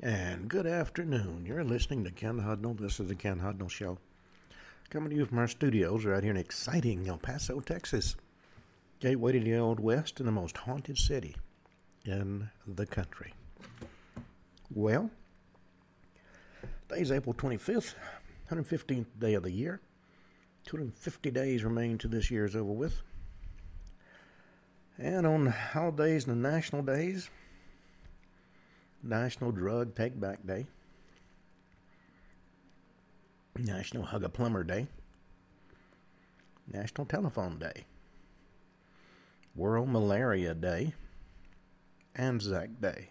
And good afternoon. You're listening to Ken Hudnall. This is the Ken Hudnall Show. Coming to you from our studios right here in exciting El Paso, Texas. Gateway to the Old West and the most haunted city in the country. Well, today's April 25th, 115th day of the year. 250 days remain to this year's over with. And on holidays and national days, National Drug Take Back Day, National Hug a Plumber Day, National Telephone Day, World Malaria Day, Anzac Day,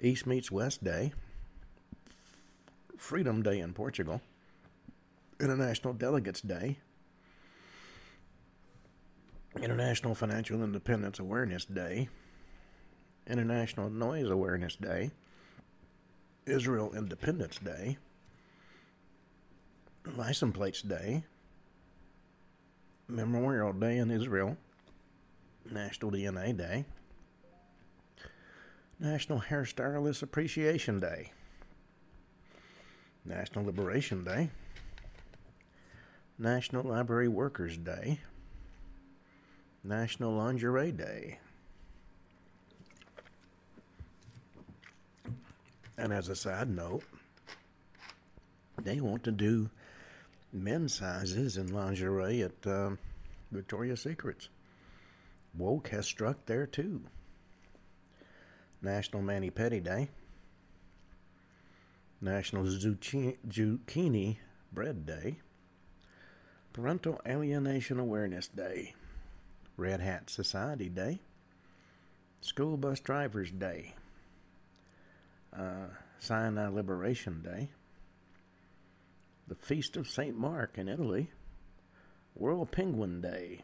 East Meets West Day, Freedom Day in Portugal, International Delegates Day, International Financial Independence Awareness Day, International Noise Awareness Day, Israel Independence Day, License Plates Day, Memorial Day in Israel, National DNA Day, National Hairstylist Appreciation Day, National Liberation Day, National Library Workers Day, National Lingerie Day. And as a side note, they want to do men's sizes in lingerie at um, Victoria's Secrets. Woke has struck there too. National Mani Pedi Day. National Zucchini Bread Day. Parental Alienation Awareness Day. Red Hat Society Day. School Bus Drivers Day. Uh, Sinai Liberation Day. The Feast of St. Mark in Italy. World Penguin Day.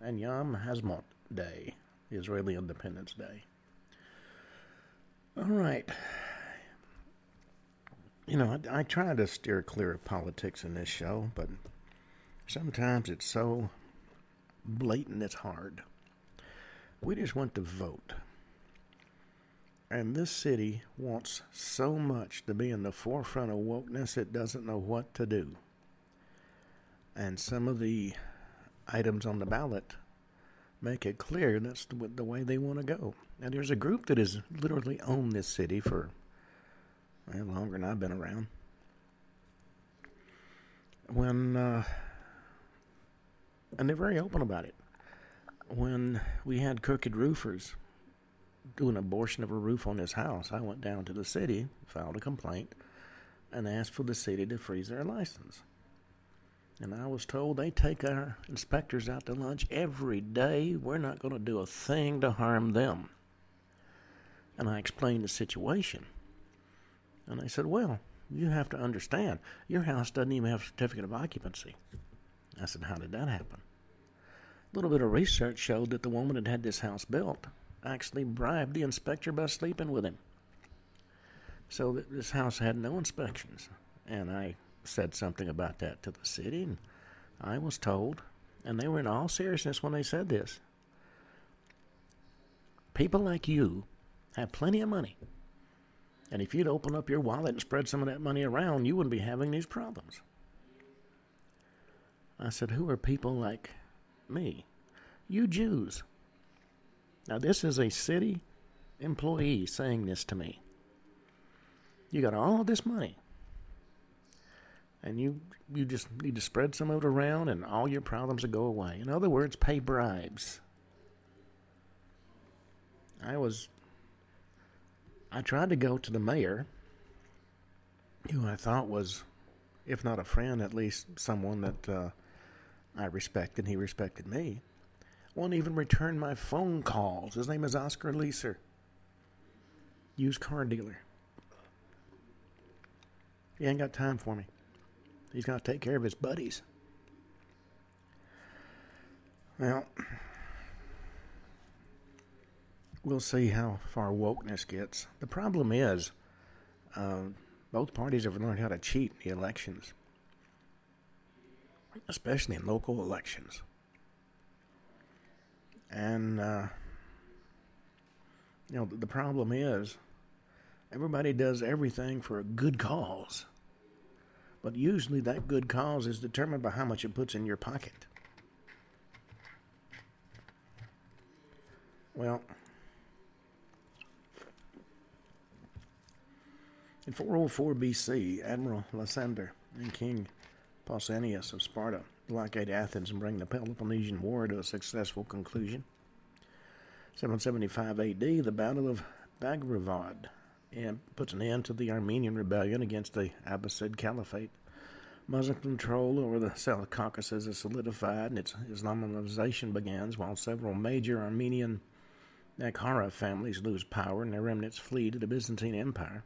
And Yom Ha'atzmaut Day, Israeli Independence Day. All right. You know, I, I, try to steer clear of politics in this show, but sometimes it's so blatant it's hard. We just want to vote. And this city wants so much to be in the forefront of wokeness, it doesn't know what to do. And some of the items on the ballot make it clear that's the, way they want to go. Now, there's a group that has literally owned this city for well, longer than I've been around. When, uh, and they're very open about it. When we had crooked roofers do an abortion of a roof on his house, I went down to the city, filed a complaint, and asked for the city to freeze their license. And I was told they take our inspectors out to lunch every day. We're not going to do a thing to harm them. And I explained the situation. And they said, Well, you have to understand, your house doesn't even have a certificate of occupancy. I said, How did that happen? A little bit of research showed that the woman that had this house built actually bribed the inspector by sleeping with him. So that this house had no inspections. And I said something about that to the city, and I was told, and they were in all seriousness when they said this. People like you have plenty of money. And if you'd open up your wallet and spread some of that money around, you wouldn't be having these problems. I said, Who are people like me? You Jews. Now, this is a city employee saying this to me. You got all this money and you you just need to spread some of it around and all your problems will go away. In other words, pay bribes. I was I tried to go to the mayor who I thought was if not a friend at least someone that uh, I respected and he respected me. Won't even return my phone calls. His name is Oscar Leeser. Used car dealer. He ain't got time for me. He's got to take care of his buddies. Well, we'll see how far wokeness gets. The problem is, uh, both parties have learned how to cheat in the elections, especially in local elections. And, uh, you know, the problem is Everybody does everything for a good cause. But usually that good cause is determined by how much it puts in your pocket. Well, in 404 BC, Admiral Lysander and King Pausanias of Sparta blockade Athens and bring the Peloponnesian War to a successful conclusion. 775 AD, the Battle of Bagrevand and puts an end to the Armenian rebellion against the Abbasid Caliphate. Muslim control over the South Caucasus is solidified and its Islamization begins, while several major Armenian Akhara families lose power and their remnants flee to the Byzantine Empire.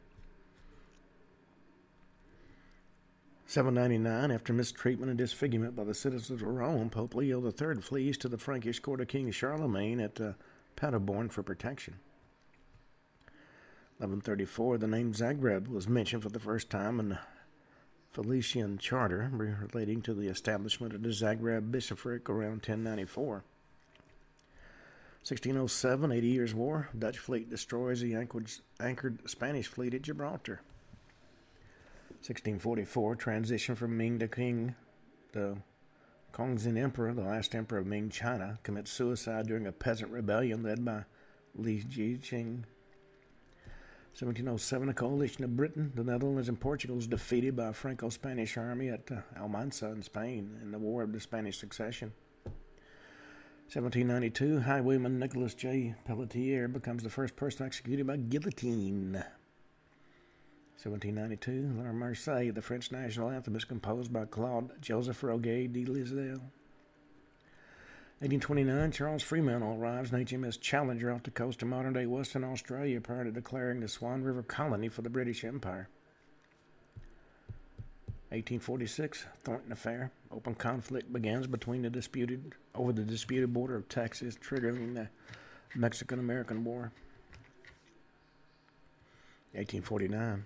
799, after mistreatment and disfigurement by the citizens of Rome, Pope Leo III flees to the Frankish court of King Charlemagne at uh, Paderborn for protection. 1134, the name Zagreb was mentioned for the first time in the Felician Charter relating to the establishment of the Zagreb bishopric around 1094. 1607, 80 Years' War, Dutch fleet destroys the anchored Spanish fleet at Gibraltar. 1644, transition from Ming to Qing. The Chongzhen Emperor, the last emperor of Ming China, commits suicide during a peasant rebellion led by Li Zicheng 1707, a coalition of Britain, the Netherlands, and Portugal is defeated by a Franco-Spanish army at uh, Almansa in Spain in the War of the Spanish Succession. 1792, highwayman Nicholas J. Pelletier becomes the first person executed by guillotine. 1792, La Marseillaise, the French national anthem, is composed by Claude Joseph Rouget de Lisle. 1829, Charles Fremantle arrives in HMS Challenger off the coast of modern day Western Australia prior to declaring the Swan River colony for the British Empire. 1846, Thornton Affair. Open conflict begins between the disputed over the disputed border of Texas, triggering the Mexican American War. 1849,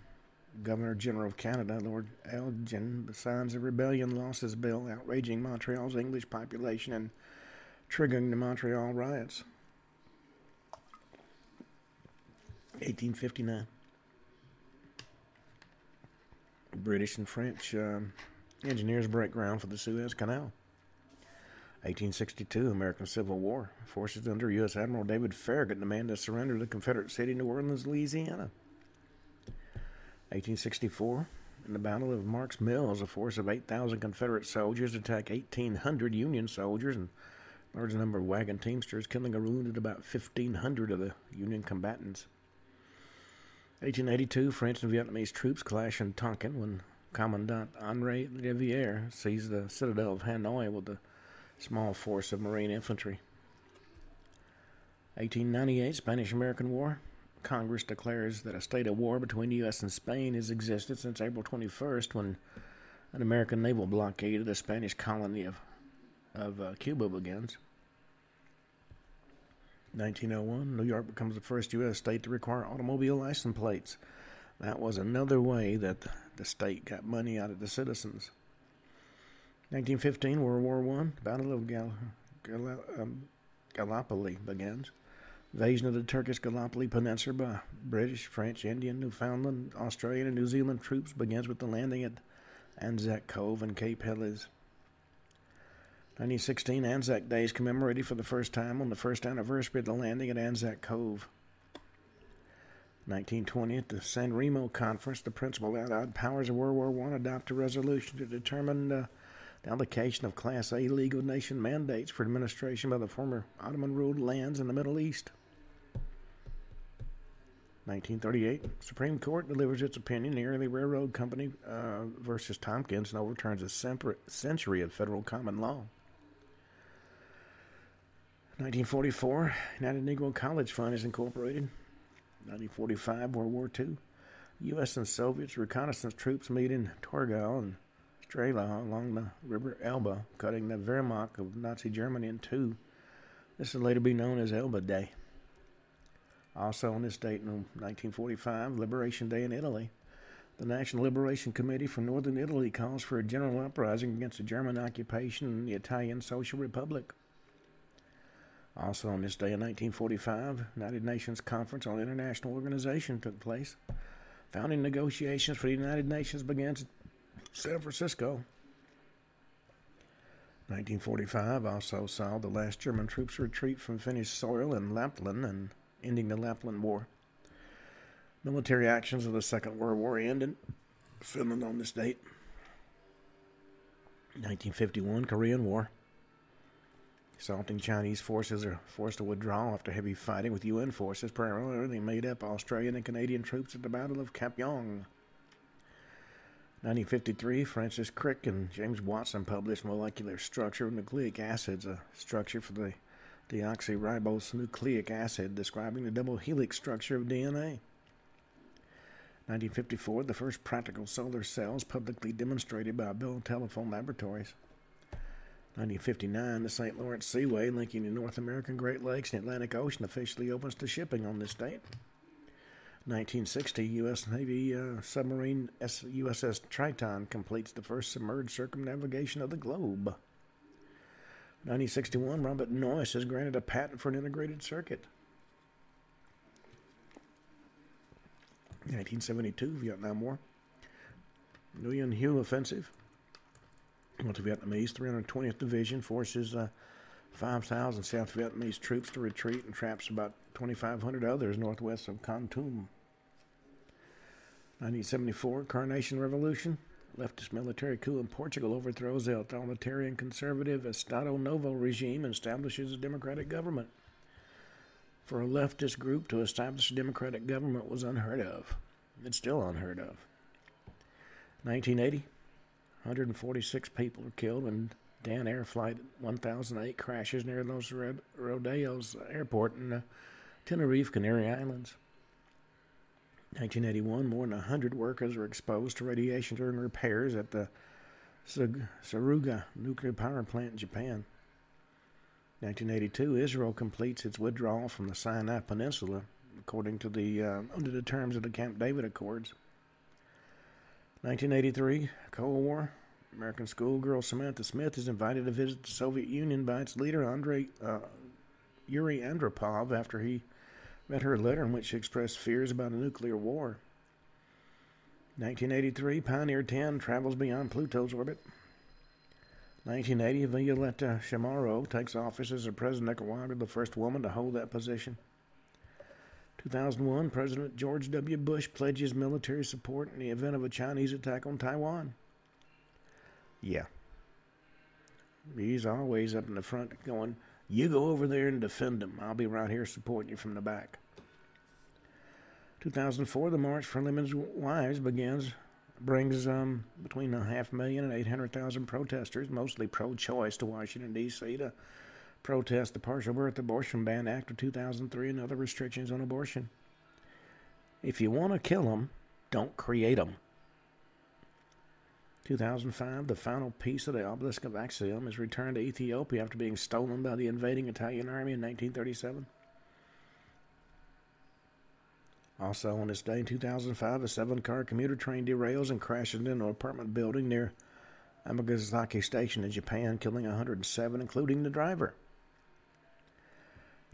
Governor General of Canada, Lord Elgin, signs a rebellion losses bill outraging Montreal's English population and triggering the Montreal riots. 1859. British and French um, engineers break ground for the Suez Canal. 1862, American Civil War. Forces under U.S. Admiral David Farragut demand to surrender the Confederate city New Orleans, Louisiana. 1864, in the Battle of Marks Mills, a force of 8,000 Confederate soldiers attack 1,800 Union soldiers and large number of wagon teamsters, killing or wounded about 1,500 of the Union combatants. 1882, French and Vietnamese troops clash in Tonkin when Commandant Henri Riviere seized the citadel of Hanoi with a small force of Marine infantry. 1898, Spanish American War. Congress declares that a state of war between the U.S. and Spain has existed since April 21st when an American naval blockade of the Spanish colony of of uh, Cuba begins. 1901, New York becomes the first U.S. state to require automobile license plates. That was another way that the state got money out of the citizens. 1915, World War I, Battle of Gal- Gal- um, Gallipoli begins. Invasion of the Turkish Gallipoli Peninsula by British, French, Indian, Newfoundland, Australian, and New Zealand troops begins with the landing at Anzac Cove and Cape Helles. 1916 Anzac Day is commemorated for the first time on the first anniversary of the landing at Anzac Cove. 1920, at the San Remo Conference, the principal Allied powers of World War I adopt a resolution to determine uh, the allocation of Class A legal nation mandates for administration by the former Ottoman ruled lands in the Middle East. 1938, Supreme Court delivers its opinion in the Erie Railroad Company uh, versus Tompkins and overturns a century of federal common law. 1944, United Negro College Fund is incorporated. 1945, World War II. U.S. and Soviets reconnaissance troops meet in Torgau and Strehla along the River Elbe, cutting the Wehrmacht of Nazi Germany in two. This will later be known as Elbe Day. Also on this date in 1945, Liberation Day in Italy. The National Liberation Committee for Northern Italy calls for a general uprising against the German occupation in the Italian Social Republic. Also on this day in 1945, United Nations Conference on International Organization took place. Founding negotiations for the United Nations began in San Francisco. 1945 also saw the last German troops retreat from Finnish soil in Lapland and ending the Lapland War. Military actions of the Second World War ended. Finland on this date. 1951 Korean War. Assaulting Chinese forces are forced to withdraw after heavy fighting with UN forces, primarily made up Australian and Canadian troops at the Battle of Kapyong. 1953, Francis Crick and James Watson published Molecular Structure of Nucleic Acids, a structure for the deoxyribose nucleic acid describing the double helix structure of DNA. 1954, the first practical solar cells publicly demonstrated by Bell Telephone Laboratories. 1959, the St. Lawrence Seaway linking the North American Great Lakes and Atlantic Ocean officially opens to shipping on this date. 1960, U.S. Navy uh, submarine S- USS Triton completes the first submerged circumnavigation of the globe. 1961, Robert Noyce is granted a patent for an integrated circuit. 1972, Vietnam War. Nguyen Hue Offensive. North Vietnamese 320th Division forces uh, 5,000 South Vietnamese troops to retreat and traps about 2,500 others northwest of Kon Tum. 1974 Carnation Revolution. Leftist military coup in Portugal overthrows the authoritarian conservative Estado Novo regime and establishes a democratic government. For a leftist group to establish a democratic government was unheard of. It's still unheard of. 1980 146 people were killed when Dan Air Flight 1008 crashes near Los Rodeos Airport in the Tenerife, Canary Islands. 1981, more than 100 workers were exposed to radiation during repairs at the Tsuruga nuclear power plant in Japan. 1982, Israel completes its withdrawal from the Sinai Peninsula, according to the uh, under the terms of the Camp David Accords. 1983, Cold War. American schoolgirl Samantha Smith is invited to visit the Soviet Union by its leader Andrei uh, Yuri Andropov after he read her letter in which she expressed fears about a nuclear war. 1983, Pioneer 10 travels beyond Pluto's orbit. 1980, Violeta Chamorro takes office as the president of Nicaragua, the first woman to hold that position. 2001, President George W. Bush pledges military support in the event of a Chinese attack on Taiwan. Yeah. He's always up in the front going, you go over there and defend them. I'll be right here supporting you from the back. 2004, the March for Women's Lives begins, brings um, between a half million and 800,000 protesters, mostly pro choice, to Washington, D.C. to protest the Partial Birth Abortion Ban Act of 2003 and other restrictions on abortion. If you want to kill them, don't create them. 2005, the final piece of the obelisk of Axum is returned to Ethiopia after being stolen by the invading Italian army in 1937. Also, on this day in 2005, a seven car commuter train derails and crashes into an apartment building near Amagasaki Station in Japan, killing 107, including the driver.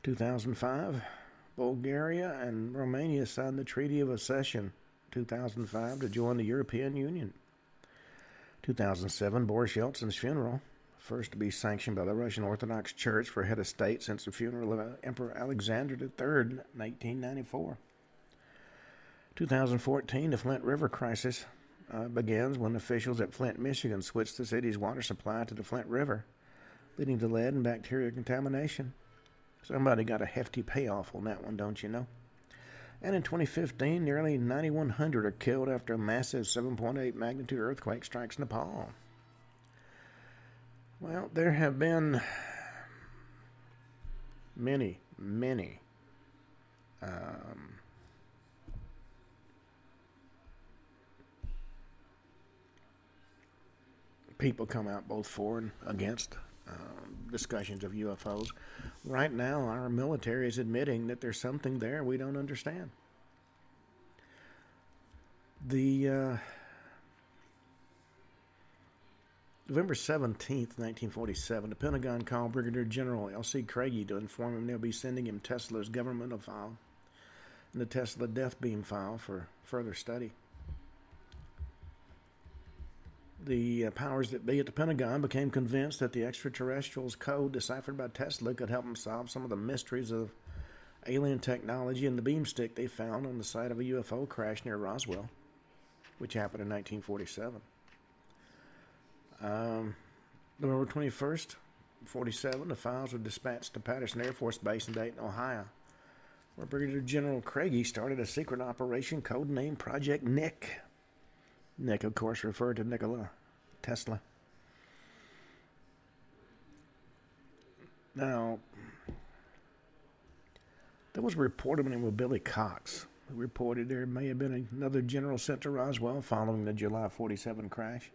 2005, Bulgaria and Romania signed the Treaty of Accession 2005 to join the European Union. 2007, Boris Yeltsin's funeral, first to be sanctioned by the Russian Orthodox Church for head of state since the funeral of Emperor Alexander III, 1994. 2014, the Flint River crisis uh, begins when officials at Flint, Michigan switched the city's water supply to the Flint River, leading to lead and bacteria contamination. Somebody got a hefty payoff on that one, don't you know? And in 2015, nearly 9,100 are killed after a massive 7.8 magnitude earthquake strikes Nepal. Well, there have been many, many um, people come out both for and against um, discussions of UFOs. Right now, our military is admitting that there's something there we don't understand. The uh, November 17th, 1947, the Pentagon called Brigadier General L.C. Craigie to inform him they'll be sending him Tesla's governmental file and the Tesla death beam file for further study. The uh, powers that be at the Pentagon became convinced that the extraterrestrials' code deciphered by Tesla could help them solve some of the mysteries of alien technology and the beamstick they found on the site of a UFO crash near Roswell, which happened in 1947. Um, November 21st, 47, the files were dispatched to Patterson Air Force Base in Dayton, Ohio, where Brigadier General Craigie started a secret operation codenamed Project Nick. Nick, of course, referred to Nikola Tesla. Now, there was a reported name of Billy Cox who reported there may have been another general sent to Roswell following the July 47 crash.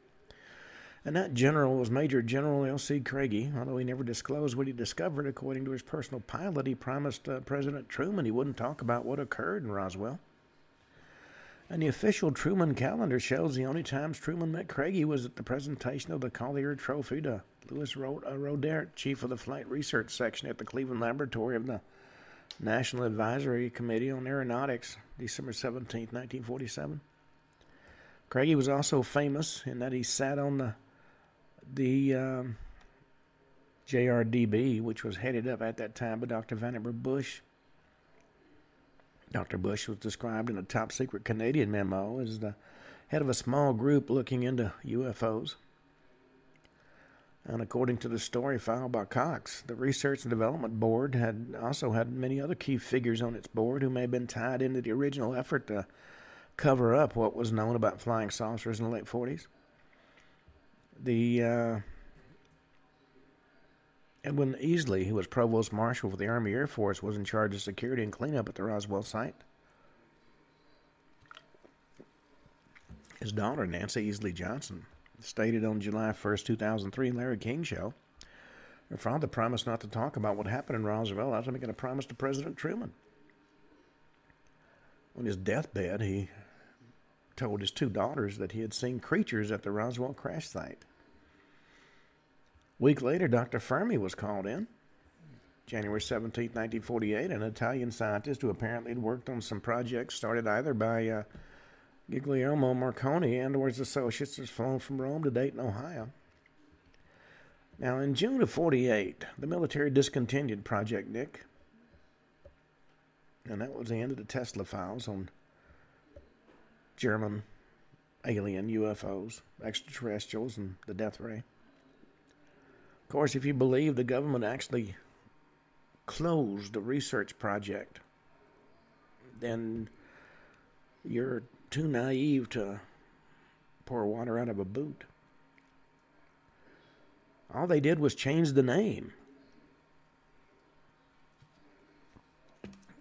And that general was Major General L.C. Craigie. Although he never disclosed what he discovered, according to his personal pilot, he promised uh, President Truman he wouldn't talk about what occurred in Roswell. And the official Truman calendar shows the only times Truman met Craigie was at the presentation of the Collier Trophy to Louis uh, Rodert, chief of the Flight Research Section at the Cleveland Laboratory of the National Advisory Committee on Aeronautics, December 17, 1947. Craigie was also famous in that he sat on the the um, JRDB, which was headed up at that time by Dr. Vannevar Bush. Dr. Bush was described in a top secret Canadian memo as the head of a small group looking into UFOs. And according to the story filed by Cox, the Research and Development Board had also had many other key figures on its board who may have been tied into the original effort to cover up what was known about flying saucers in the late 40s. The uh, Edwin Easley, who was provost marshal for the Army Air Force, was in charge of security and cleanup at the Roswell site. His daughter, Nancy Easley Johnson, stated on July 1st, 2003, in Larry King Show, her father promised not to talk about what happened in Roswell after making a promise to President Truman. On his deathbed, he told his two daughters that he had seen creatures at the Roswell crash site. Week later, Dr. Fermi was called in. January 17, 1948, an Italian scientist who apparently had worked on some projects started either by uh, Guglielmo Marconi and or his associates was flown from Rome to Dayton, Ohio. Now, in June of 48, the military discontinued Project Nick, and that was the end of the Tesla files on German alien UFOs, extraterrestrials, and the death ray. Of course, if you believe the government actually closed the research project, then you're too naive to pour water out of a boot. All they did was change the name.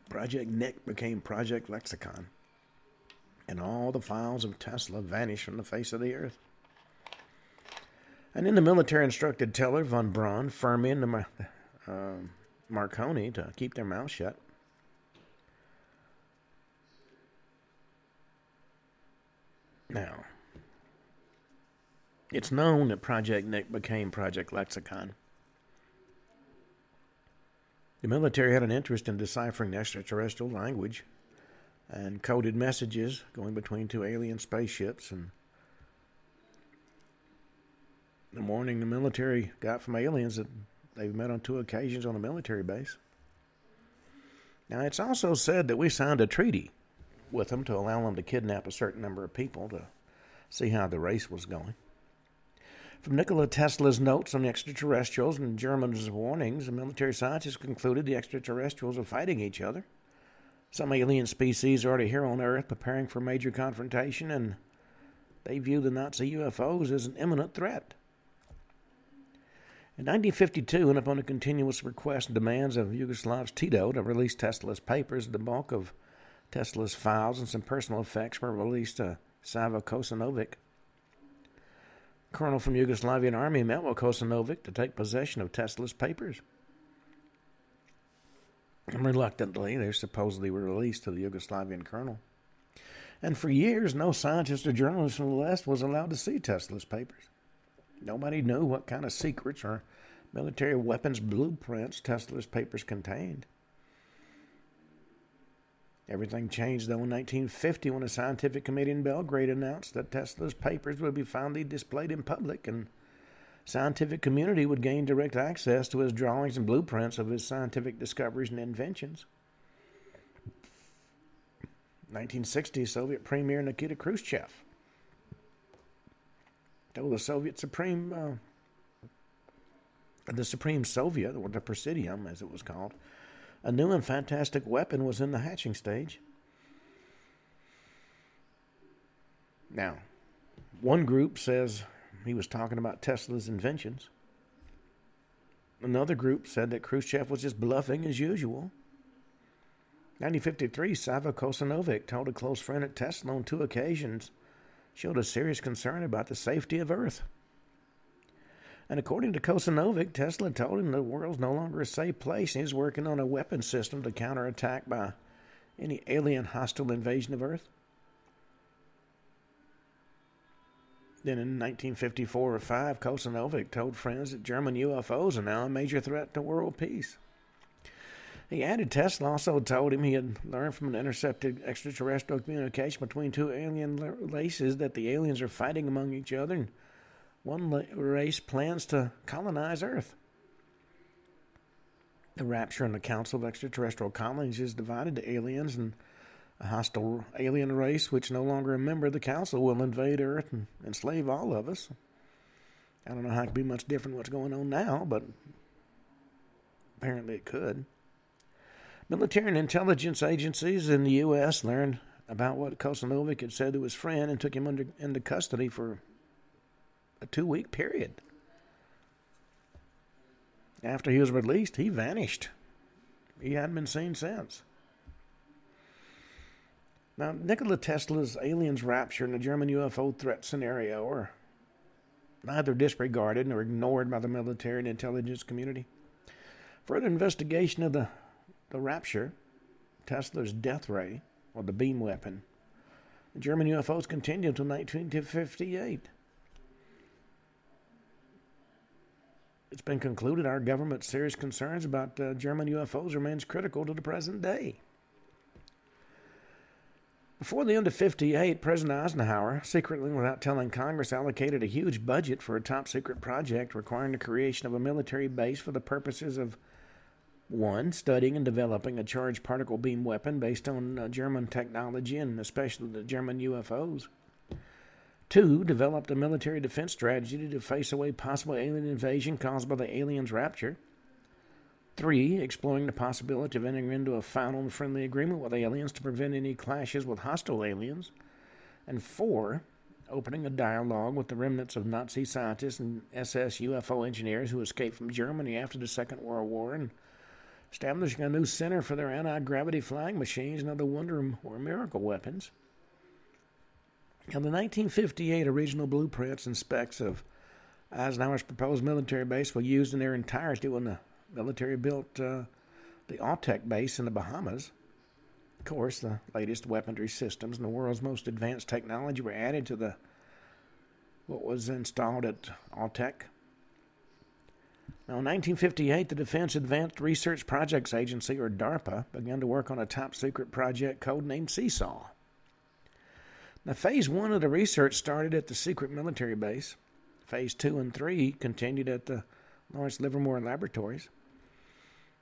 Project Nick became Project Lexicon, and all the files of Tesla vanished from the face of the earth. And then the military instructed Teller, von Braun, Fermi, and uh, Marconi to keep their mouths shut. Now, it's known that Project Nick became Project Lexicon. The military had an interest in deciphering extraterrestrial language and coded messages going between two alien spaceships and the warning the military got from aliens that they've met on two occasions on a military base. Now, it's also said that we signed a treaty with them to allow them to kidnap a certain number of people to see how the race was going. From Nikola Tesla's notes on extraterrestrials and Germans' warnings, the military scientists concluded the extraterrestrials are fighting each other. Some alien species are already here on Earth preparing for major confrontation, and they view the Nazi UFOs as an imminent threat. In 1952, and upon the continuous requests and demands of Yugoslav's Tito to release Tesla's papers, the bulk of Tesla's files and some personal effects were released to Savo Kosanovic. Colonel from Yugoslavian army met with Kosanovic to take possession of Tesla's papers. And reluctantly, they supposedly were released to the Yugoslavian colonel. And for years, no scientist or journalist from the West was allowed to see Tesla's papers. Nobody knew what kind of secrets or military weapons blueprints Tesla's papers contained. Everything changed, though, in 1950 when a scientific committee in Belgrade announced that Tesla's papers would be finally displayed in public and scientific community would gain direct access to his drawings and blueprints of his scientific discoveries and inventions. 1960, Soviet Premier Nikita Khrushchev told the Soviet Supreme, uh, the Supreme Soviet, or the Presidium as it was called, a new and fantastic weapon was in the hatching stage. Now, one group says he was talking about Tesla's inventions. Another group said that Khrushchev was just bluffing as usual. 1953, Sava Kosanovic told a close friend at Tesla on two occasions showed a serious concern about the safety of Earth. And according to Kosanovic, Tesla told him the world's no longer a safe place and he's working on a weapon system to counterattack by any alien hostile invasion of Earth. Then in 1954 or 5, Kosanovic told friends that German UFOs are now a major threat to world peace. He added Tesla also told him he had learned from an intercepted extraterrestrial communication between two alien races that the aliens are fighting among each other and one race plans to colonize Earth. The rapture and the Council of Extraterrestrial Colonies is divided to aliens and a hostile alien race, which no longer a member of the Council, will invade Earth and enslave all of us. I don't know how it could be much different what's going on now, but apparently it could. Military and intelligence agencies in the U.S. learned about what Kosanovic had said to his friend and took him under, into custody for a two week period. After he was released, he vanished. He hadn't been seen since. Now, Nikola Tesla's aliens rapture and the German UFO threat scenario are neither disregarded nor ignored by the military and intelligence community. Further investigation of the, the rapture, Tesla's death ray, or the beam weapon, the German UFOs continued until 1958. It's been concluded our government's serious concerns about uh, German UFOs remains critical to the present day. Before the end of 58, President Eisenhower, secretly without telling Congress, allocated a huge budget for a top secret project requiring the creation of a military base for the purposes of 1. Studying and developing a charged particle beam weapon based on uh, German technology and especially the German UFOs. Two, developed a military defense strategy to face away possible alien invasion caused by the aliens' rapture. Three, exploring the possibility of entering into a final and friendly agreement with aliens to prevent any clashes with hostile aliens. And four, opening a dialogue with the remnants of Nazi scientists and SS UFO engineers who escaped from Germany after the Second World War and establishing a new center for their anti gravity flying machines and other wonder or miracle weapons. Now, the 1958 original blueprints and specs of Eisenhower's proposed military base were used in their entirety when the military built uh, the AUTEC base in the Bahamas. Of course, the latest weaponry systems and the world's most advanced technology were added to the what was installed at AUTEC. Now, in 1958, the Defense Advanced Research Projects Agency, or DARPA, began to work on a top secret project codenamed Seesaw. Now, phase one of the research started at the secret military base. Phase two and three continued at the Lawrence Livermore Laboratories.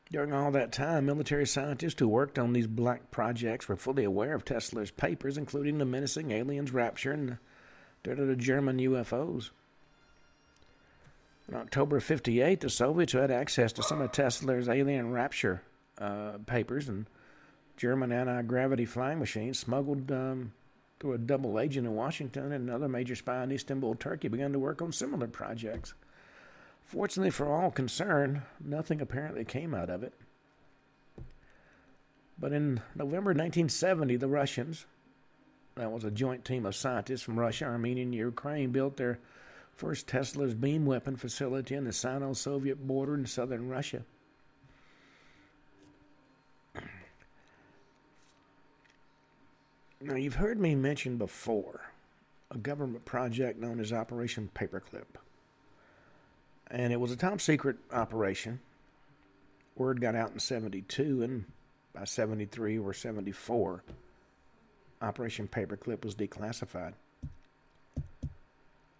During all that time, military scientists who worked on these black projects were fully aware of Tesla's papers, including the menacing aliens rapture and the German UFOs. In October of 58, the Soviets who had access to some of Tesla's alien rapture uh, papers and German anti gravity flying machines smuggled um, through a double agent in Washington and another major spy in Istanbul, Turkey, began to work on similar projects. Fortunately for all concerned, nothing apparently came out of it. But in November 1970, the Russians, that was a joint team of scientists from Russia, Armenia, and Ukraine, built their first Tesla's beam weapon facility in the Sino Soviet border in southern Russia. Now, you've heard me mention before a government project known as Operation Paperclip. And it was a top secret operation. Word got out in 72, and by 73 or 74, Operation Paperclip was declassified.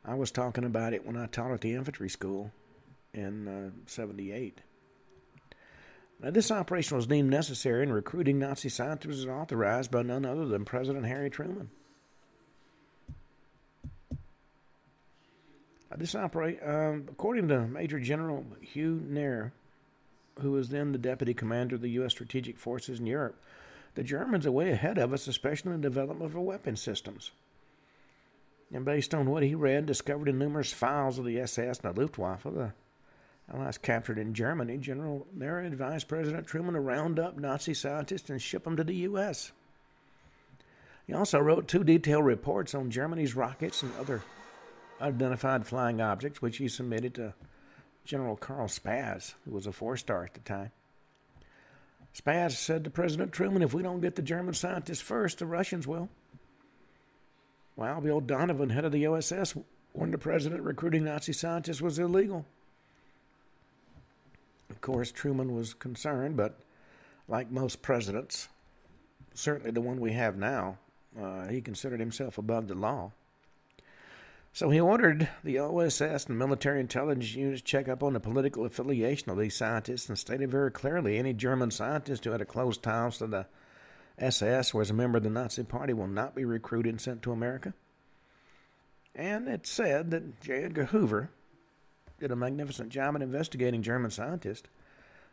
I was talking about it when I taught at the infantry school in uh, 78. Now, this operation was deemed necessary, and recruiting Nazi scientists was authorized by none other than President Harry Truman. Now, This operate, um, according to Major General Hugh Knerr, who was then the deputy commander of the U.S. Strategic Forces in Europe, the Germans are way ahead of us, especially in the development of weapon systems. And based on what he read, discovered in numerous files of the SS and the Luftwaffe, the Allies captured in Germany, General Knerr advised President Truman to round up Nazi scientists and ship them to the U.S. He also wrote two detailed reports on Germany's rockets and other identified flying objects, which he submitted to General Carl Spaatz, who was a four star at the time. Spaatz said to President Truman, if we don't get the German scientists first, the Russians will. Well, Bill Donovan, head of the OSS, warned the president recruiting Nazi scientists was illegal. Of course, Truman was concerned, but like most presidents, certainly the one we have now, uh, he considered himself above the law. So he ordered the OSS and military intelligence units to check up on the political affiliation of these scientists and stated very clearly any German scientist who had a close ties to the SS was a member of the Nazi Party will not be recruited and sent to America. And it said that J. Edgar Hoover did a magnificent job in investigating German scientists.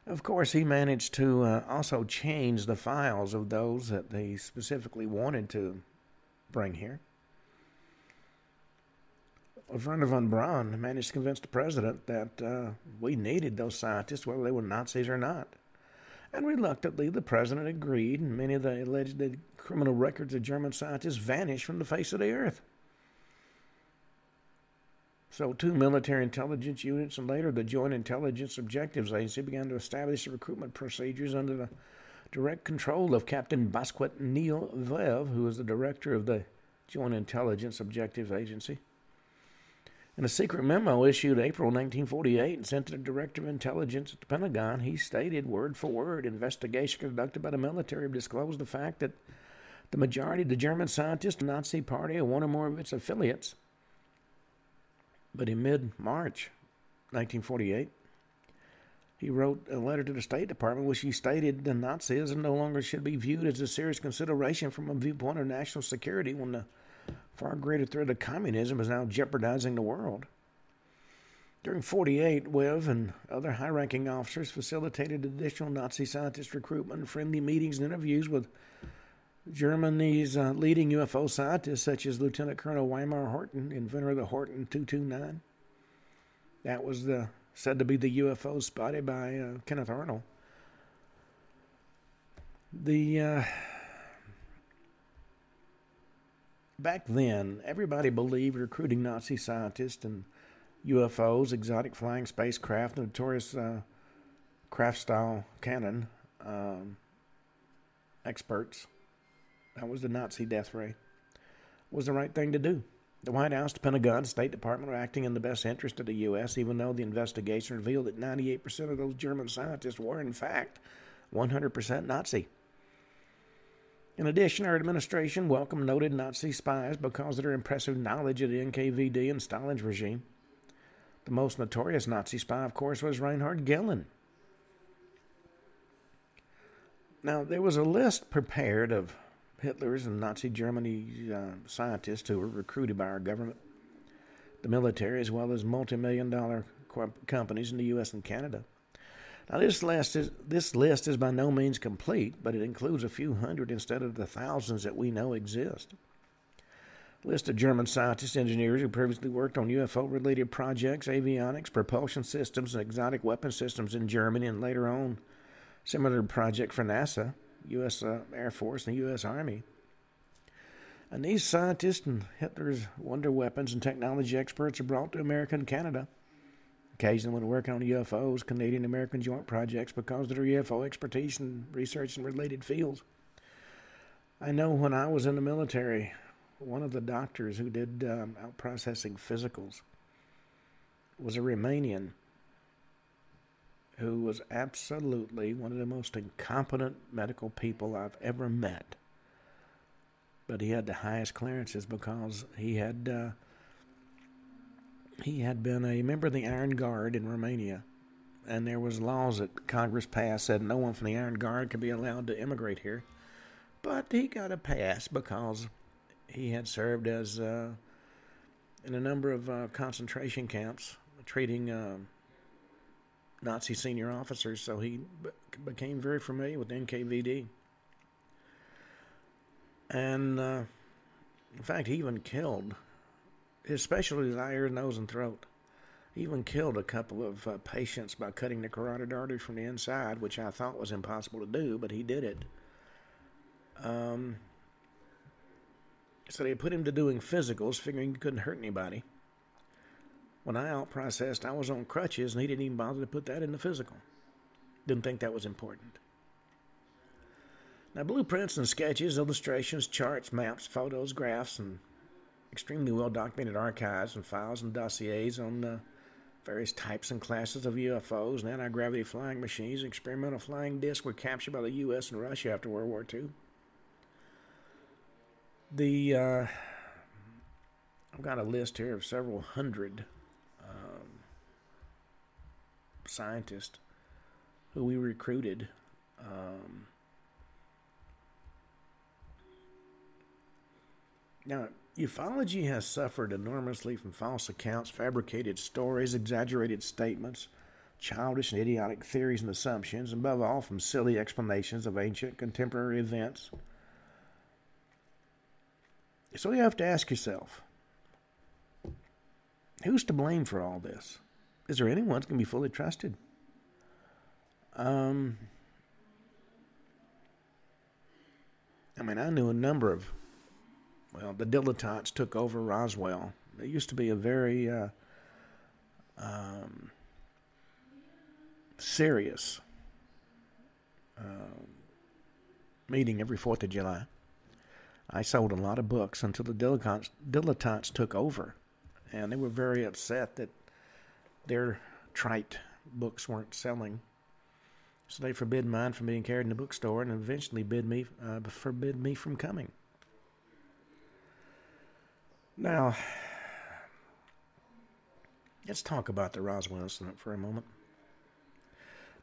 Of course, he managed to uh, also change the files of those that they specifically wanted to bring here. Wernher von Braun managed to convince the president that uh, we needed those scientists, whether they were Nazis or not. And reluctantly, the president agreed, and many of the alleged criminal records of German scientists vanished from the face of the earth. So, two military intelligence units and later the Joint Intelligence Objectives Agency began to establish the recruitment procedures under the direct control of Captain Bosquet Neil Wev, who was the director of the Joint Intelligence Objectives Agency. In a secret memo issued April 1948 and sent to the Director of Intelligence at the Pentagon, he stated word for word investigation conducted by the military disclosed the fact that the majority of the German scientists the Nazi Party or one or more of its affiliates. But in mid March 1948, he wrote a letter to the State Department which he stated that Nazism no longer should be viewed as a serious consideration from a viewpoint of national security when the far greater threat of communism is now jeopardizing the world. During 48, Wev and other high ranking officers facilitated additional Nazi scientist recruitment, friendly meetings, and interviews with Germany's uh, leading UFO scientists, such as Lieutenant Colonel Reimar Horten, inventor of the Horten 229. That was the said to be the UFO spotted by uh, Kenneth Arnold. The uh, back then, everybody believed recruiting Nazi scientists and UFOs, exotic flying spacecraft, notorious uh, craft style cannon um, experts. That was the Nazi death ray. Was the right thing to do. The White House, the Pentagon, State Department were acting in the best interest of the U.S., even though the investigation revealed that 98% of those German scientists were, in fact, 100% Nazi. In addition, our administration welcomed noted Nazi spies because of their impressive knowledge of the NKVD and Stalin's regime. The most notorious Nazi spy, of course, was Reinhard Gehlen. Now, there was a list prepared of Hitler's and Nazi Germany uh, scientists who were recruited by our government, the military, as well as multi million dollar companies in the U.S. and Canada. Now, this list, is, this list is by no means complete, but it includes a few hundred instead of the thousands that we know exist. List of German scientists, engineers who previously worked on UFO related projects, avionics, propulsion systems, and exotic weapon systems in Germany, and later on, similar project for NASA, U.S. Uh, Air Force, and U.S. Army. And these scientists and Hitler's wonder weapons and technology experts are brought to America and Canada occasionally when working on UFOs, Canadian American joint projects, because of their UFO expertise and research in related fields. I know when I was in the military, one of the doctors who did um, out processing physicals was a Romanian. who was absolutely one of the most incompetent medical people I've ever met. But he had the highest clearances because he had uh, he had been a member of the Iron Guard in Romania, and there was laws that Congress passed said no one from the Iron Guard could be allowed to immigrate here. But he got a pass because he had served as uh, in a number of uh, concentration camps, treating uh, Nazi senior officers. So he became very familiar with NKVD, and uh, in fact, he even killed. His specialty is ear, nose, and throat. He even killed a couple of uh, patients by cutting the carotid artery from the inside, which I thought was impossible to do, but he did it. Um, so they put him to doing physicals, figuring he couldn't hurt anybody. When I out processed, I was on crutches, and he didn't even bother to put that in the physical. Didn't think that was important. Now, blueprints and sketches, illustrations, charts, maps, photos, graphs, and extremely well documented archives and files and dossiers on the various types and classes of UFOs and anti gravity flying machines and experimental flying discs were captured by the U.S. and Russia after World War II. The uh, I've got a list here of several hundred um, scientists who we recruited. Um, now, ufology has suffered enormously from false accounts, fabricated stories, exaggerated statements, childish and idiotic theories and assumptions, and above all, from silly explanations of ancient contemporary events. So you have to ask yourself who's to blame for all this? Is there anyone that can be fully trusted? Um, I mean, I knew a number of, well, the dilettantes took over Roswell. It used to be a very uh, um, serious uh, meeting every 4th of July. I sold a lot of books until the dilettantes, dilettantes took over. And they were very upset that their trite books weren't selling. So they forbid mine from being carried in the bookstore and eventually bid me, uh, forbid me from coming. Now, let's talk about the Roswell incident for a moment.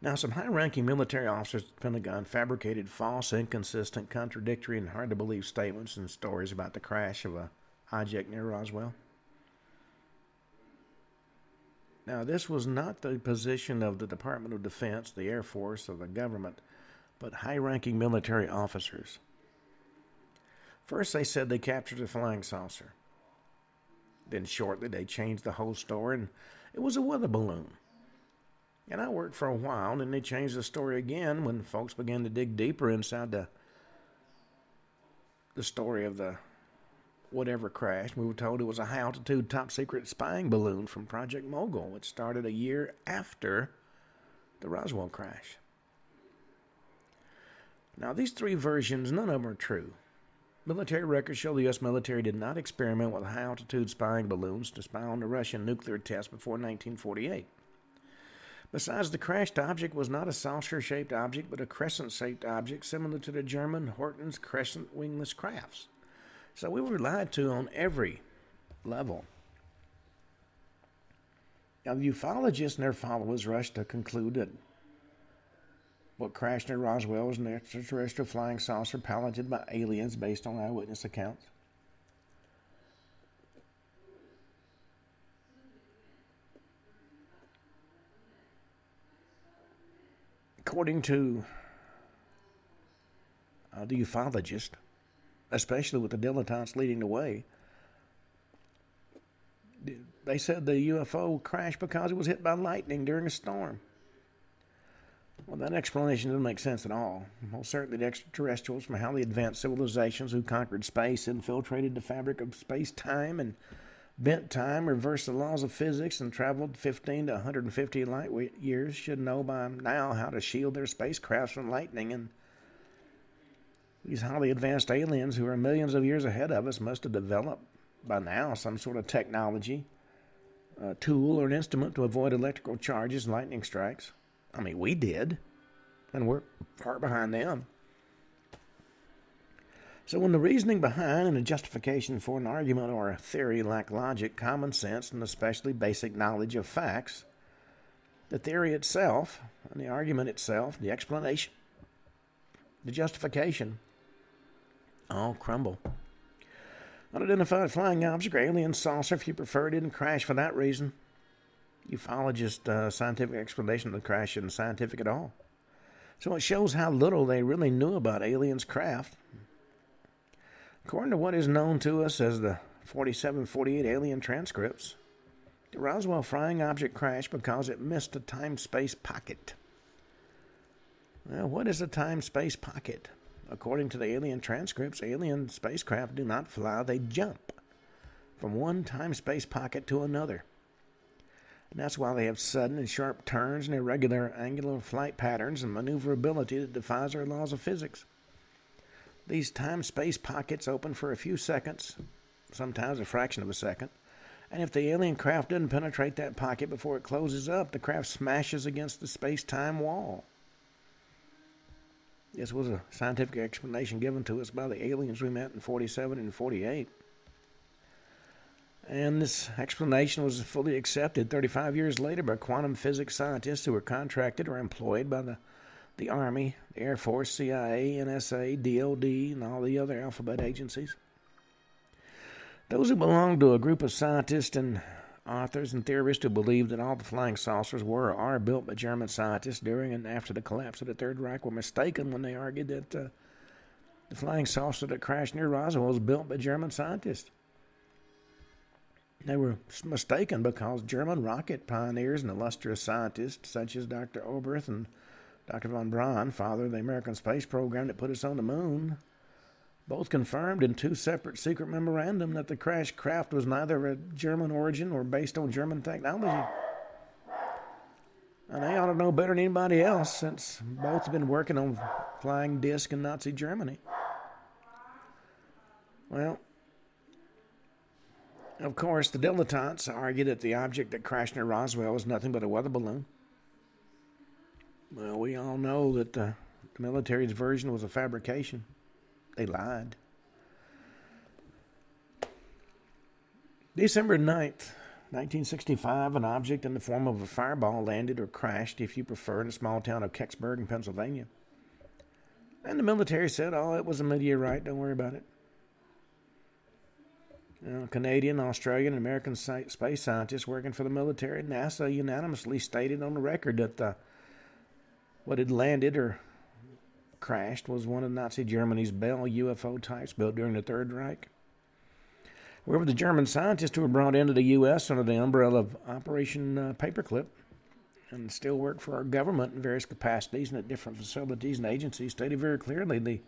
Now, some high ranking military officers at the Pentagon fabricated false, inconsistent, contradictory, and hard to believe statements and stories about the crash of a object near Roswell. Now, this was not the position of the Department of Defense, the Air Force, or the government, but high ranking military officers. First, they said they captured a flying saucer. Then, shortly, they changed the whole story, and it was a weather balloon. And I worked for a while, and then they changed the story again when folks began to dig deeper inside the the story of the whatever crash. We were told it was a high altitude top secret spying balloon from Project Mogul, which started a year after the Roswell crash. Now, these three versions, none of them are true. Military records show the U.S. military did not experiment with high altitude spying balloons to spy on the Russian nuclear test before 1948. Besides, the crashed object was not a saucer shaped object, but a crescent shaped object similar to the German Horten's crescent wingless crafts. So we were lied to on every level. Now, the ufologists and their followers rushed to conclude that what crashed near Roswell was an extraterrestrial flying saucer piloted by aliens based on eyewitness accounts. according to uh, the ufologist, especially with the dilettantes leading the way, they said the UFO crashed because it was hit by lightning during a storm. Well, that explanation doesn't make sense at all. Well, certainly the extraterrestrials from highly advanced civilizations who conquered space infiltrated the fabric of space time and bent time, reversed the laws of physics, and traveled 15 to 150 light years should know by now how to shield their spacecraft from lightning. And these highly advanced aliens, who are millions of years ahead of us, must have developed by now some sort of technology, a tool, or an instrument to avoid electrical charges lightning strikes. I mean, we did, and we're far behind them. So, when the reasoning behind and the justification for an argument or a theory lack logic, common sense, and especially basic knowledge of facts, the theory itself, and the argument itself, the explanation, the justification, all crumble. Unidentified flying object alien saucer, if you prefer, didn't crash for that reason. Ufologist uh, scientific explanation of the crash isn't scientific at all. So it shows how little they really knew about aliens' craft. According to what is known to us as the 4748 alien transcripts, the Roswell flying object crashed because it missed a time space pocket. Well, what is a time space pocket? According to the alien transcripts, alien spacecraft do not fly, they jump from one time space pocket to another. And that's why they have sudden and sharp turns and irregular angular flight patterns and maneuverability that defies our laws of physics. These time space pockets open for a few seconds, sometimes a fraction of a second, and if the alien craft doesn't penetrate that pocket before it closes up, the craft smashes against the space time wall. This was a scientific explanation given to us by the aliens we met in 47 and 48. And this explanation was fully accepted 35 years later by quantum physics scientists who were contracted or employed by the, the Army, the Air Force, CIA, NSA, DOD, and all the other alphabet agencies. Those who belonged to a group of scientists and authors and theorists who believed that all the flying saucers were or are built by German scientists during and after the collapse of the Third Reich were mistaken when they argued that uh, the flying saucer that crashed near Roswell was built by German scientists. They were mistaken because German rocket pioneers and illustrious scientists such as Dr. Oberth and Dr. von Braun, father of the American space program that put us on the moon, both confirmed in two separate secret memorandum that the crash craft was neither of German origin or based on German technology. And they ought to know better than anybody else since both have been working on flying disc in Nazi Germany. Well, of course, the dilettantes argue that the object that crashed near Roswell was nothing but a weather balloon. Well, we all know that uh, the military's version was a fabrication. They lied. December 9th, 1965, an object in the form of a fireball landed or crashed, if you prefer, in the small town of Kecksburg in Pennsylvania. And the military said, oh, it was a meteorite, don't worry about it. Know, Canadian, Australian, and American space scientists working for the military, and NASA unanimously stated on the record that the, what had landed or crashed was one of Nazi Germany's Bell UFO types built during the Third Reich. However, the German scientists who were brought into the U.S. under the umbrella of Operation uh, Paperclip and still work for our government in various capacities and at different facilities and agencies stated very clearly the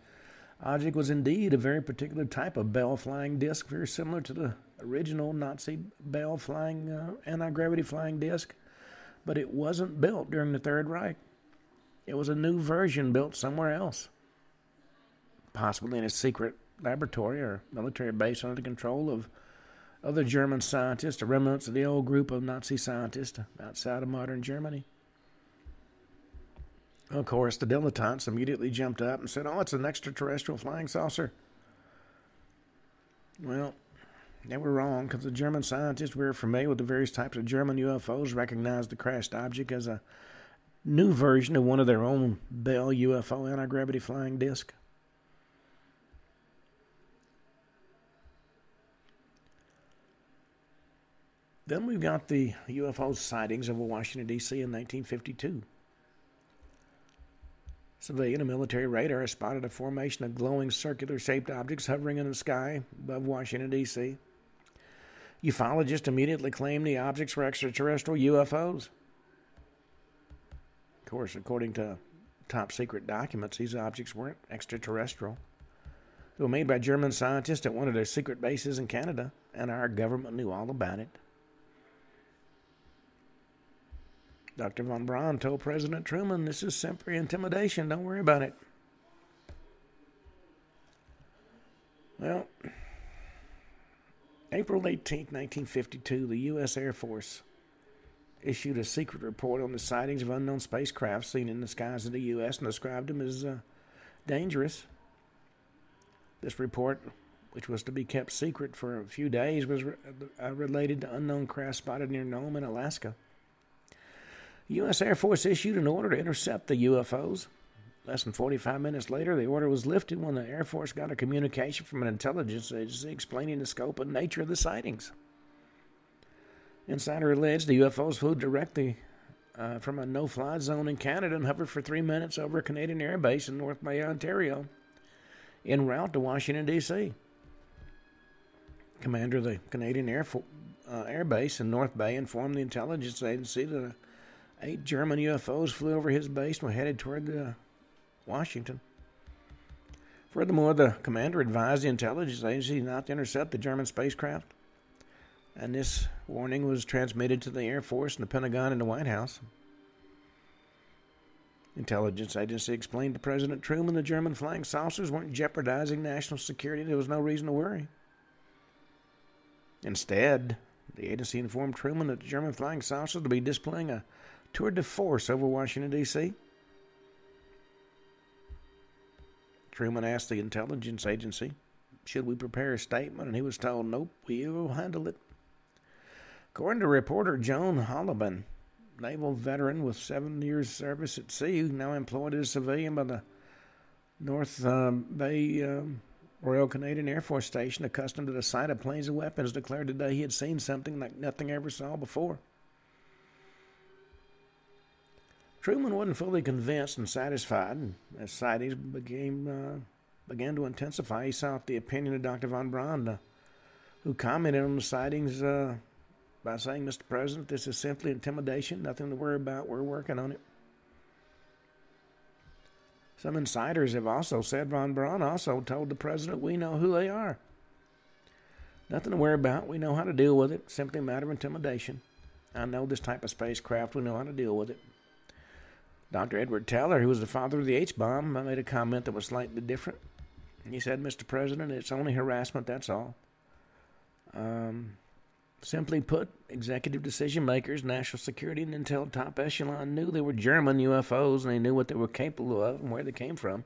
object was indeed a very particular type of Bell flying disc, very similar to the original Nazi Bell flying uh, anti gravity flying disc, but it wasn't built during the Third Reich. It was a new version built somewhere else, possibly in a secret laboratory or military base under the control of other German scientists, remnants of the old group of Nazi scientists outside of modern Germany. Of course, the dilettantes immediately jumped up and said, Oh, it's an extraterrestrial flying saucer. Well, they were wrong because the German scientists were familiar with the various types of German UFOs, recognized the crashed object as a new version of one of their own Bell UFO anti gravity flying disc. Then we've got the UFO sightings over Washington, D.C. in 1952. Civilian and military radar spotted a formation of glowing circular shaped objects hovering in the sky above Washington, D.C. Ufologists immediately claimed the objects were extraterrestrial UFOs Of course, according to top secret documents, these objects weren't extraterrestrial. They were made by German scientists at one of their secret bases in Canada, and our government knew all about it. Dr. von Braun told President Truman, This is simply intimidation. Don't worry about it. Well, April 18, 1952, the U.S. Air Force issued a secret report on the sightings of unknown spacecraft seen in the skies of the U.S. and described them as uh, dangerous. This report, which was to be kept secret for a few days, was re- uh, related to unknown craft spotted near Nome in Alaska. The U.S. Air Force issued an order to intercept the UFOs. Less than 45 minutes later, the order was lifted when the Air Force got a communication from an intelligence agency explaining the scope and nature of the sightings. Insider alleged the UFOs flew directly uh, from a no fly zone in Canada and hovered for three minutes over a Canadian air base in North Bay, Ontario, en route to Washington, D.C. Commander of the Canadian Air, Fo- uh, air Base in North Bay informed the intelligence agency that eight German UFOs flew over his base and were headed toward uh, Washington. Furthermore, the commander advised the intelligence agency not to intercept the German spacecraft and this warning was transmitted to the Air Force and the Pentagon and the White House. Intelligence agency explained to President Truman the German flying saucers weren't jeopardizing national security. There was no reason to worry. Instead, the agency informed Truman that the German flying saucers would be displaying a tour de force over Washington, D.C. Truman asked the intelligence agency, should we prepare a statement, and he was told, nope, we will handle it. According to reporter Joan Holleben, naval veteran with seven years service at sea, now employed as a civilian by the North um, Bay um, Royal Canadian Air Force Station, accustomed to the sight of planes and weapons, declared today he had seen something like nothing ever saw before. Truman wasn't fully convinced and satisfied. As sightings became, uh, began to intensify, he sought the opinion of Dr. von Braun, uh, who commented on the sightings uh, by saying, Mr. President, this is simply intimidation, nothing to worry about, we're working on it. Some insiders have also said von Braun also told the president, we know who they are. Nothing to worry about, we know how to deal with it, simply a matter of intimidation. I know this type of spacecraft, we know how to deal with it. Dr. Edward Teller, who was the father of the H bomb, made a comment that was slightly different. He said, Mr. President, it's only harassment, that's all. Um, Simply put, executive decision makers, national security, and intel top echelon knew they were German UFOs and they knew what they were capable of and where they came from.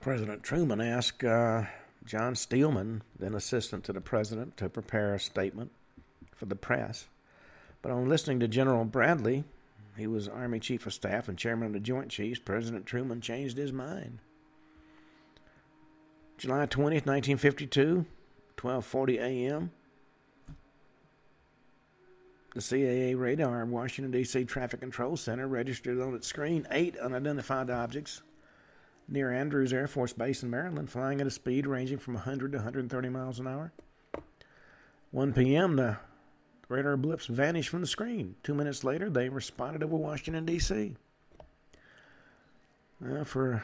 President Truman asked uh, John Steelman, then assistant to the president, to prepare a statement for the press. But on listening to General Bradley, he was Army Chief of Staff and Chairman of the Joint Chiefs, President Truman changed his mind. July 20th, 1952, 12:40 a.m. The CAA radar Washington D.C. Traffic Control Center registered on its screen eight unidentified objects near Andrews Air Force Base in Maryland, flying at a speed ranging from 100 to 130 miles an hour. 1 p.m. The radar blips vanished from the screen. Two minutes later, they were spotted over Washington D.C. For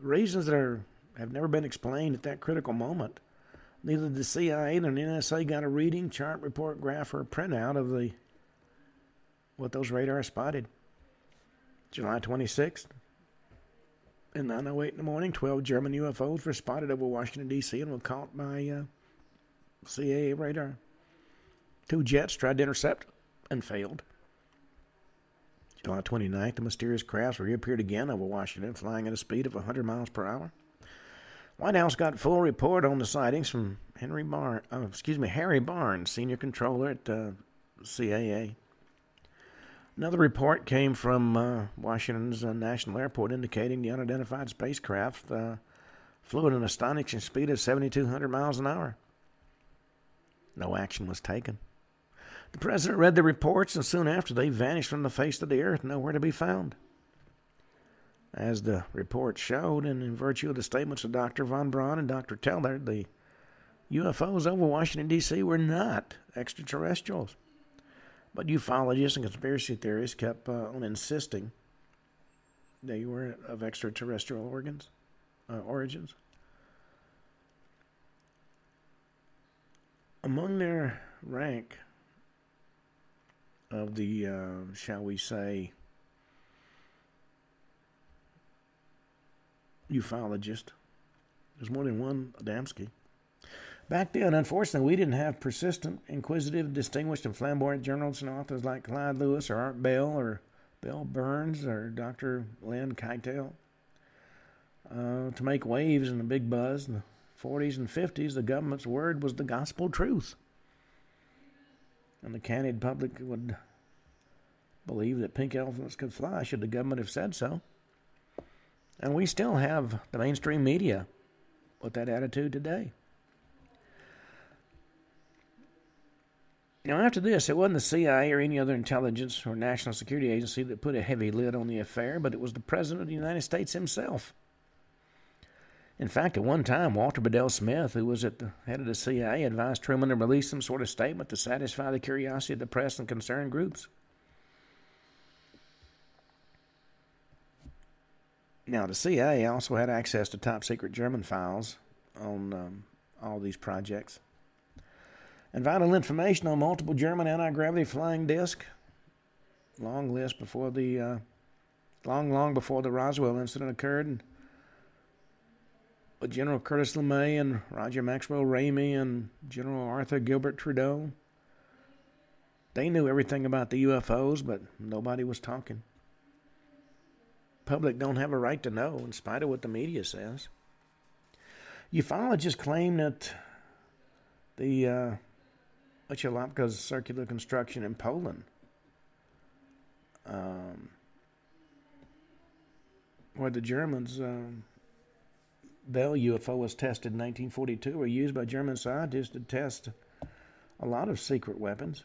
reasons that are have never been explained at that critical moment, Neither the CIA nor the NSA got a reading, chart, report, graph, or printout of the what those radars spotted. July 26th, at 9.08 in the morning, 12 German UFOs were spotted over Washington, D.C. and were caught by uh, CIA radar. Two jets tried to intercept and failed. July 29th, the mysterious crafts reappeared again over Washington, flying at a speed of 100 miles per hour. White House got full report on the sightings from Henry Bar, uh, excuse me, Harry Barnes, senior controller at uh, CAA. Another report came from uh, Washington's uh, National Airport indicating the unidentified spacecraft uh, flew at an astonishing speed of 7,200 miles an hour. No action was taken. The president read the reports, and soon after they vanished from the face of the earth, nowhere to be found as the report showed, and in virtue of the statements of Dr. von Braun and Dr. Teller, the UFOs over Washington, D.C. were not extraterrestrials. But ufologists and conspiracy theorists kept uh, on insisting they were of extraterrestrial organs, uh, origins. Among their rank of the, uh, shall we say, ufologist. There's more than one Adamski. Back then, unfortunately, we didn't have persistent, inquisitive, distinguished, and flamboyant journalists and authors like Clyde Lewis or Art Bell or Bill Burns or Dr. Lynn Kitei. Uh, to make waves and a big buzz in the 40s and 50s, the government's word was the gospel truth. And the candid public would believe that pink elephants could fly should the government have said so. And we still have the mainstream media with that attitude today. Now, after this, it wasn't the CIA or any other intelligence or national security agency that put a heavy lid on the affair, but it was the President of the United States himself. In fact, at one time, Walter Bedell Smith, who was at the head of the CIA, advised Truman to release some sort of statement to satisfy the curiosity of the press and concerned groups. Now, the CIA also had access to top secret German files on um, all these projects and vital information on multiple German anti-gravity flying disc. Long list before the uh, long, long before the Roswell incident occurred. But General Curtis LeMay and Roger Maxwell Ramey and General Arthur Gilbert Trudeau, they knew everything about the UFOs, but nobody was talking. Public don't have a right to know, in spite of what the media says. Ufologists claim that the uh, Uchalapka's circular construction in Poland, um, where the Germans, um, Bell UFO was tested in 1942, were used by German scientists to test a lot of secret weapons.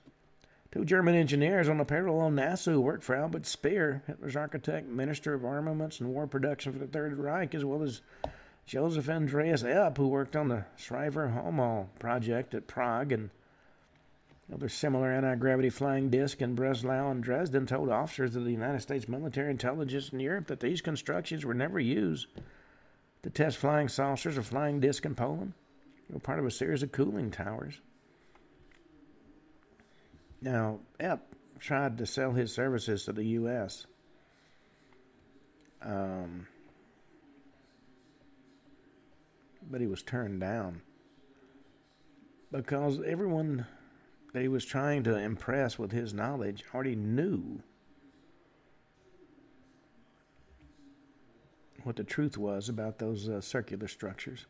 Two German engineers on the parallel NASA who worked for Albert Speer, Hitler's architect, Minister of Armaments and War Production for the Third Reich, as well as Joseph Andreas Epp, who worked on the Schriever-Hölmholtz project at Prague and Another similar anti gravity flying disc in Breslau and Dresden told officers of the United States military intelligence in Europe that these constructions were never used to test flying saucers or flying disc in Poland. They were part of a series of cooling towers. Now, Epp tried to sell his services to the U.S. Um, but he was turned down because everyone that he was trying to impress with his knowledge already knew what the truth was about those uh, circular structures.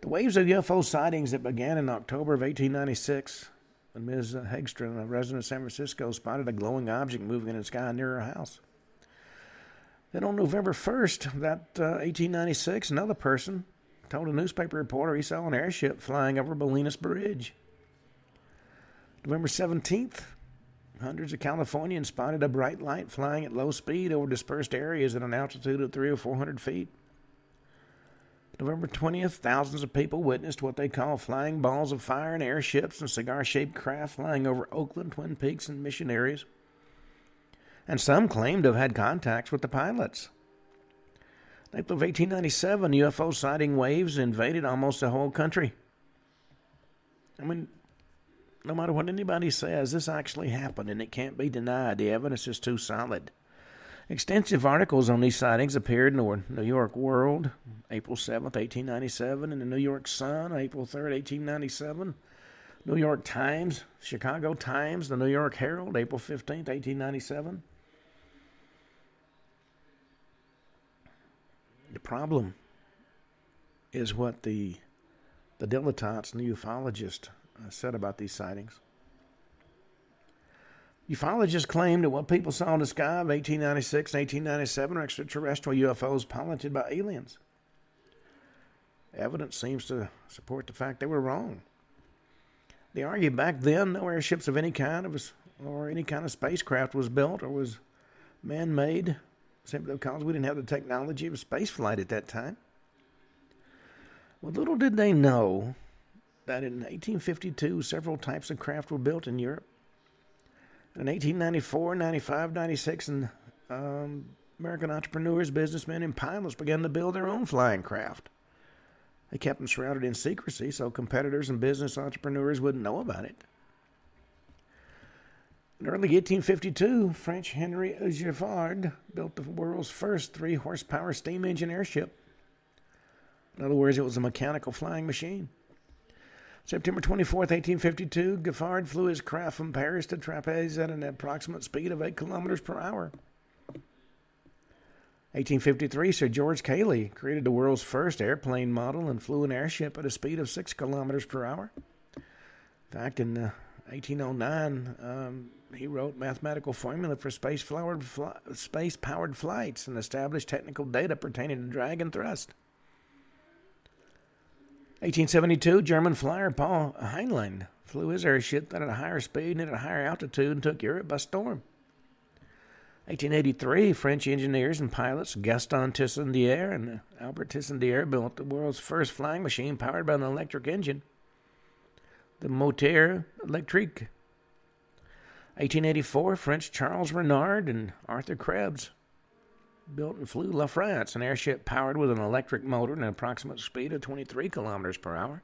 The waves of UFO sightings that began in October of 1896 when Ms. Hegstrom, a resident of San Francisco, spotted a glowing object moving in the sky near her house. Then on November 1st, that uh, 1896, another person told a newspaper reporter he saw an airship flying over Bolinas Bridge. November 17th, hundreds of Californians spotted a bright light flying at low speed over dispersed areas at an altitude of three or four hundred feet. November 20th, thousands of people witnessed what they call flying balls of fire and airships and cigar shaped craft flying over Oakland, Twin Peaks, and mission areas. And some claimed to have had contacts with the pilots. In April of 1897, UFO sighting waves invaded almost the whole country. I mean, no matter what anybody says, this actually happened and it can't be denied. The evidence is too solid. Extensive articles on these sightings appeared in the New York World, April 7, 1897, and the New York Sun, April 3, 1897, New York Times, Chicago Times, the New York Herald, April 15, 1897. The problem is what the the dilettantes and the ufologists Uh, said about these sightings. Ufologists claim that what people saw in the sky of 1896 and 1897 are extraterrestrial UFOs piloted by aliens. Evidence seems to support the fact they were wrong. They argued back then no airships of any kind of or any kind of spacecraft was built or was man-made, simply because we didn't have the technology of spaceflight at that time. Well, little did they know that in 1852 several types of craft were built in Europe. In 1894, 95, 96, and um, American entrepreneurs, businessmen, and pilots began to build their own flying craft. They kept them shrouded in secrecy so competitors and business entrepreneurs wouldn't know about it. In early 1852, French Henry Giffard built the world's first three horsepower steam engine airship. In other words, it was a mechanical flying machine. September 24, 1852, Giffard flew his craft from Paris to Trapeze at an approximate speed of 8 kilometers per hour. 1853, Sir George Cayley created the world's first airplane model and flew an airship at a speed of 6 kilometers per hour. In fact, in uh, 1809, um, he wrote mathematical formula for space-powered, fly- space-powered flights and established technical data pertaining to drag and thrust. 1872, German flyer Paul Haenlein flew his airship at a higher speed and at a higher altitude and took Europe by storm. 1883, French engineers and pilots Gaston Tissandier and Albert Tissandier built the world's first flying machine powered by an electric engine, the Moteur Electrique. 1884, French Charles Renard and Arthur Krebs built and flew La France, an airship powered with an electric motor and an approximate speed of 23 kilometers per hour.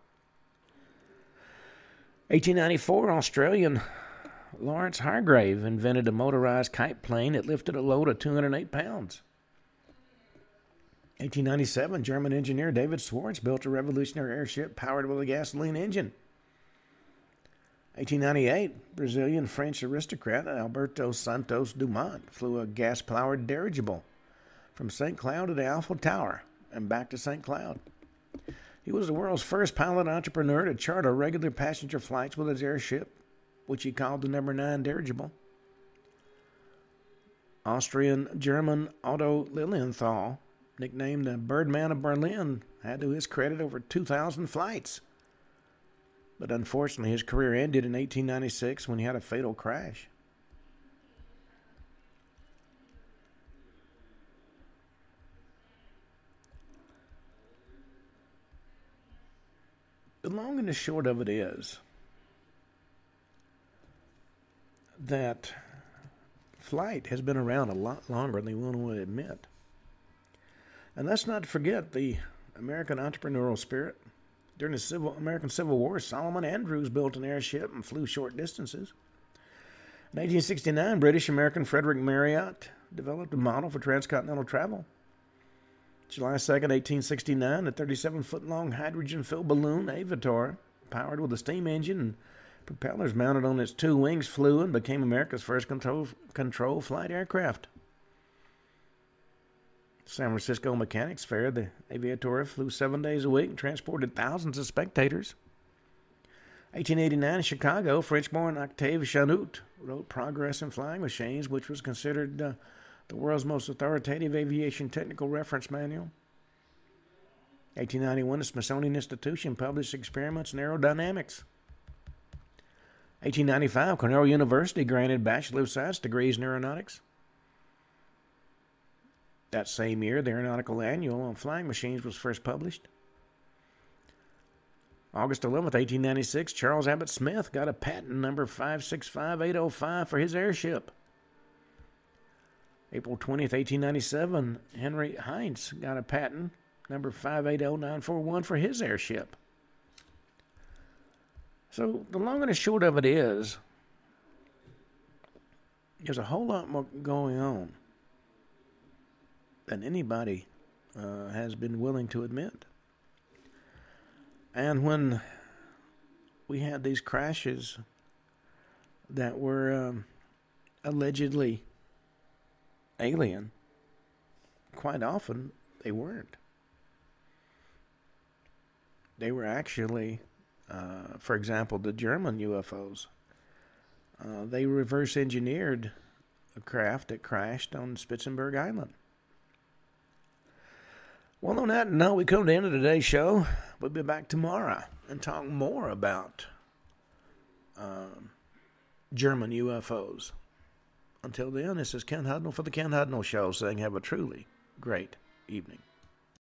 1894, Australian Lawrence Hargrave invented a motorized kite plane that lifted a load of 208 pounds. 1897, German engineer David Schwarz built a revolutionary airship powered with a gasoline engine. 1898, Brazilian French aristocrat Alberto Santos Dumont flew a gas powered dirigible from St. Cloud to the Eiffel Tower and back to St. Cloud. He was the world's first pilot entrepreneur to charter regular passenger flights with his airship, which he called the number 9 dirigible. Austrian German Otto Lilienthal, nicknamed the Birdman of Berlin, had to his credit over 2,000 flights. But unfortunately, his career ended in 1896 when he had a fatal crash. The long and the short of it is that flight has been around a lot longer than one would admit. And let's not forget the American entrepreneurial spirit. During the Civil, American Civil War, Solomon Andrews built an airship and flew short distances. In 1869, British American Frederick Marriott developed a model for transcontinental travel. July 2nd, 1869, a 37 foot long hydrogen filled balloon, Aviator, powered with a steam engine and propellers mounted on its two wings, flew and became America's first control, control flight aircraft. San Francisco Mechanics Fair, the Aviator flew seven days a week and transported thousands of spectators. 1889 in Chicago, French born Octave Chanute wrote Progress in Flying Machines, which was considered uh, the world's most authoritative aviation technical reference manual. 1891, the Smithsonian Institution published experiments in aerodynamics. 1895, Cornell University granted Bachelor of Science degrees in aeronautics. That same year, the Aeronautical Annual on Flying Machines was first published. August 11th, 1896, Charles Abbott Smith got a patent number 565805 for his airship. April 20th, 1897, Henry Heinz got a patent number 580941 for his airship. So the long and the short of it is there's a whole lot more going on than anybody uh, has been willing to admit. And when we had these crashes that were um, allegedly alien, quite often they weren't. They were actually, uh, for example, the German UFOs. Uh, they reverse engineered a craft that crashed on Spitsbergen Island. Well, on that note, we come to the end of today's show. We'll be back tomorrow and talk more about um, German UFOs. Until then, this is Ken Hudnall for the Ken Hudnall Show saying have a truly great evening.